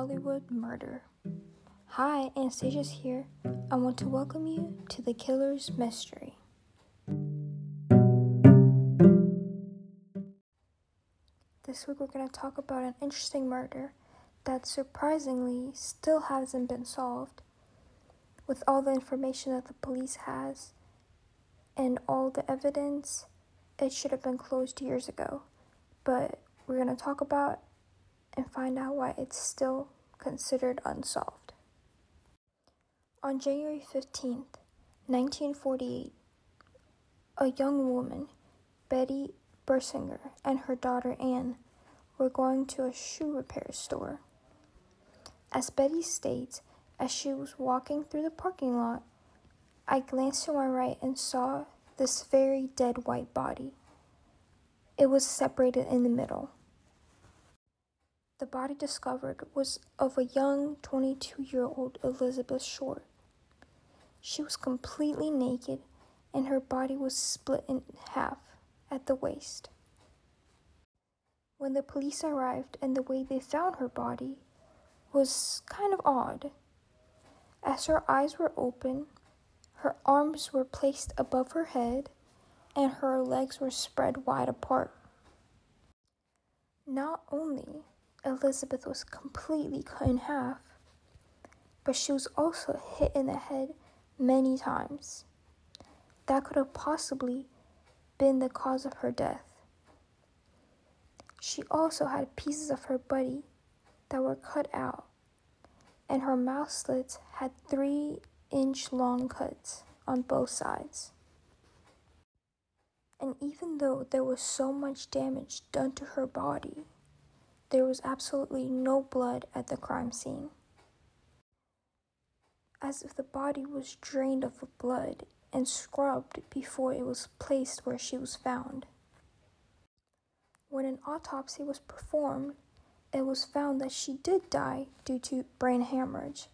Hollywood Murder. Hi, Anastasia's here. I want to welcome you to the Killer's Mystery. This week we're going to talk about an interesting murder that surprisingly still hasn't been solved. With all the information that the police has and all the evidence, it should have been closed years ago. But we're going to talk about and find out why it's still considered unsolved. On January 15th, 1948, a young woman, Betty Bersinger, and her daughter Anne were going to a shoe repair store. As Betty states, as she was walking through the parking lot, I glanced to my right and saw this very dead white body. It was separated in the middle. The body discovered was of a young 22 year old Elizabeth Short. She was completely naked and her body was split in half at the waist. When the police arrived and the way they found her body was kind of odd. As her eyes were open, her arms were placed above her head and her legs were spread wide apart. Not only Elizabeth was completely cut in half, but she was also hit in the head many times. That could have possibly been the cause of her death. She also had pieces of her body that were cut out, and her mouth slits had three inch long cuts on both sides. And even though there was so much damage done to her body, there was absolutely no blood at the crime scene. As if the body was drained of blood and scrubbed before it was placed where she was found. When an autopsy was performed, it was found that she did die due to brain hemorrhage.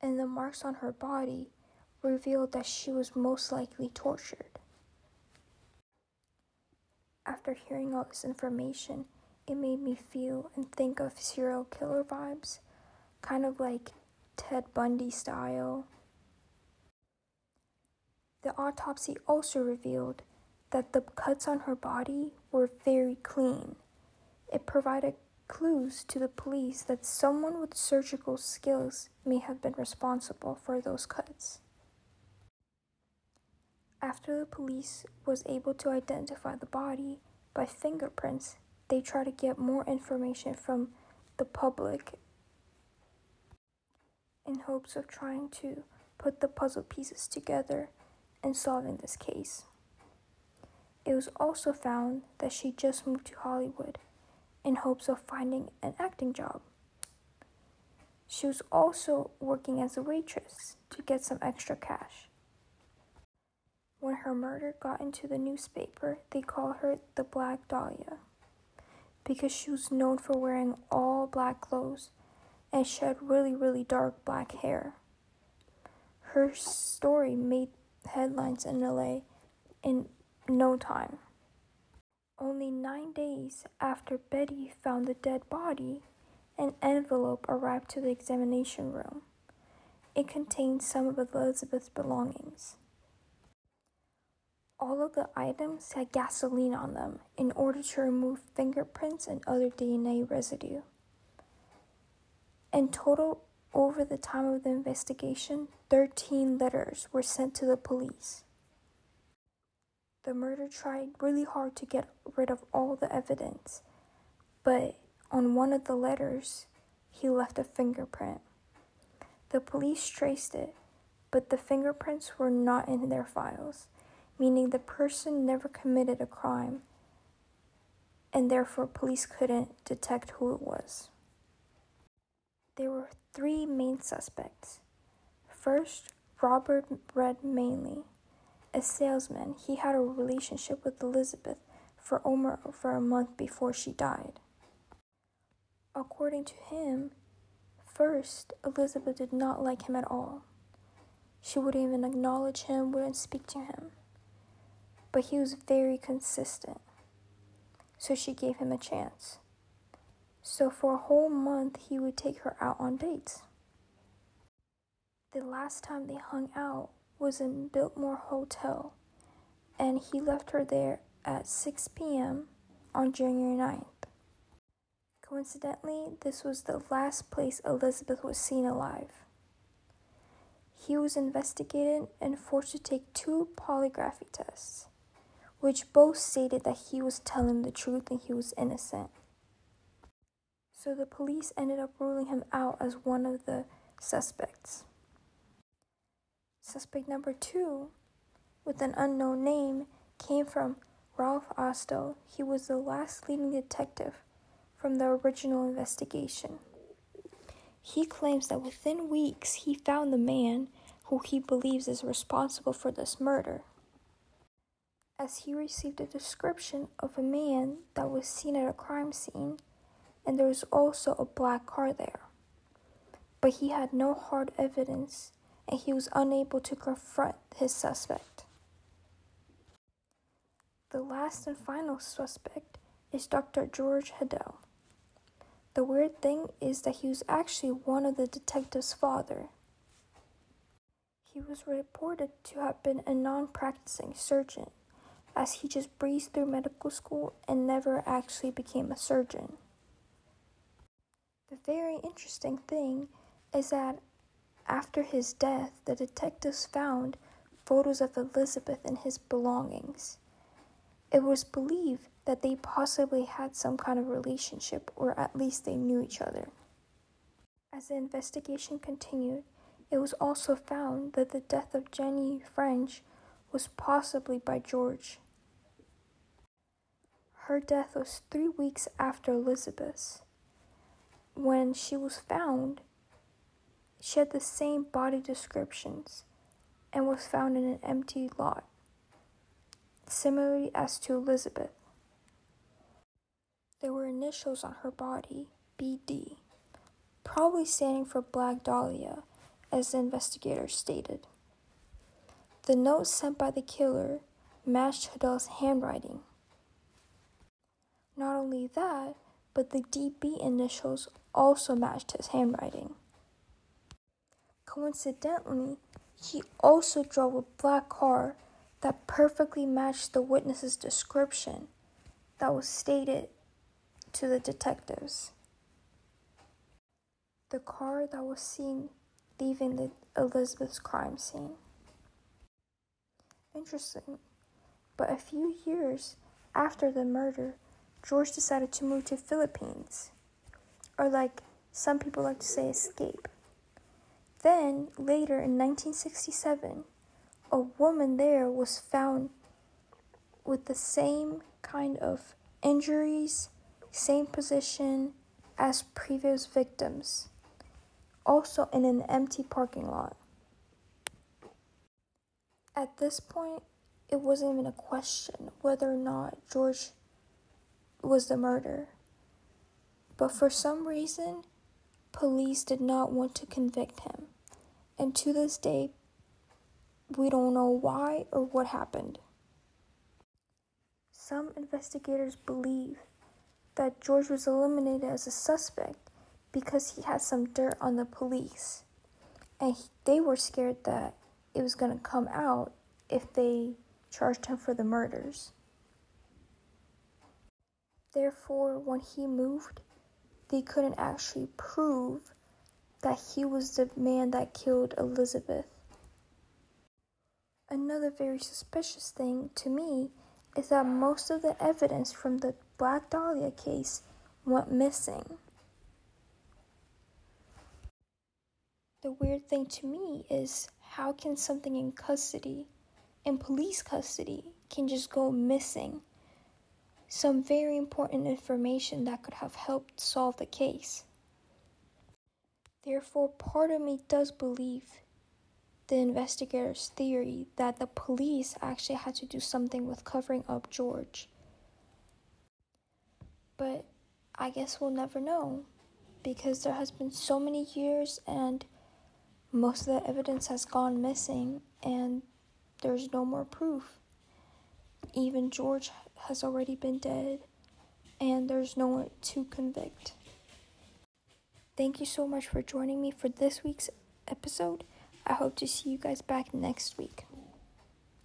And the marks on her body revealed that she was most likely tortured. After hearing all this information, it made me feel and think of serial killer vibes, kind of like Ted Bundy style. The autopsy also revealed that the cuts on her body were very clean. It provided clues to the police that someone with surgical skills may have been responsible for those cuts. After the police was able to identify the body by fingerprints, they try to get more information from the public in hopes of trying to put the puzzle pieces together and solving this case. It was also found that she just moved to Hollywood in hopes of finding an acting job. She was also working as a waitress to get some extra cash. When her murder got into the newspaper, they called her the Black Dahlia because she was known for wearing all black clothes and she had really, really dark black hair. Her story made headlines in LA in no time. Only nine days after Betty found the dead body, an envelope arrived to the examination room. It contained some of Elizabeth's belongings. All of the items had gasoline on them in order to remove fingerprints and other DNA residue. In total, over the time of the investigation, 13 letters were sent to the police. The murderer tried really hard to get rid of all the evidence, but on one of the letters, he left a fingerprint. The police traced it, but the fingerprints were not in their files meaning the person never committed a crime, and therefore police couldn't detect who it was. There were three main suspects. First, Robert Red Manley, a salesman. He had a relationship with Elizabeth for over a month before she died. According to him, first, Elizabeth did not like him at all. She wouldn't even acknowledge him, wouldn't speak to him but he was very consistent, so she gave him a chance. So for a whole month, he would take her out on dates. The last time they hung out was in Biltmore Hotel, and he left her there at 6 p.m. on January 9th. Coincidentally, this was the last place Elizabeth was seen alive. He was investigated and forced to take two polygraphy tests, which both stated that he was telling the truth and he was innocent. So the police ended up ruling him out as one of the suspects. Suspect number two, with an unknown name, came from Ralph Osto. He was the last leading detective from the original investigation. He claims that within weeks he found the man who he believes is responsible for this murder, as he received a description of a man that was seen at a crime scene, and there was also a black car there. But he had no hard evidence, and he was unable to confront his suspect. The last and final suspect is Dr. George Hodel. The weird thing is that he was actually one of the detective's father. He was reported to have been a non practicing surgeon, as he just breezed through medical school and never actually became a surgeon. The very interesting thing is that after his death, the detectives found photos of Elizabeth and his belongings. It was believed that they possibly had some kind of relationship, or at least they knew each other. As the investigation continued, it was also found that the death of Jenny French was possibly by George. Her death was three weeks after Elizabeth's. When she was found, she had the same body descriptions and was found in an empty lot, similarly as to Elizabeth. There were initials on her body, BD, probably standing for Black Dahlia, as the investigator stated. The note sent by the killer matched Hodel's handwriting. Not only that, but the DB initials also matched his handwriting. Coincidentally, he also drove a black car that perfectly matched the witness's description that was stated to the detectives. The car that was seen leaving the Elizabeth's crime scene. Interesting. But a few years after the murder, George decided to move to Philippines, or like some people like to say, escape. Then, later in 1967, a woman there was found with the same kind of injuries same position as previous victims, also in an empty parking lot. At this point, it wasn't even a question whether or not George was the murder. But for some reason, police did not want to convict him. And to this day, we don't know why or what happened. Some investigators believe that George was eliminated as a suspect because he had some dirt on the police. And he, they were scared that it was going to come out if they charged him for the murders. Therefore, when he moved, they couldn't actually prove that he was the man that killed Elizabeth. Another very suspicious thing to me is that most of the evidence from the Black Dahlia case went missing. The weird thing to me is how can something in custody, in police custody, can just go missing? Some very important information that could have helped solve the case. Therefore, part of me does believe the investigator's theory that the police actually had to do something with covering up George. But I guess we'll never know because there has been so many years and most of the evidence has gone missing and there's no more proof even George has already been dead, and there's no one to convict. Thank you so much for joining me for this week's episode. I hope to see you guys back next week.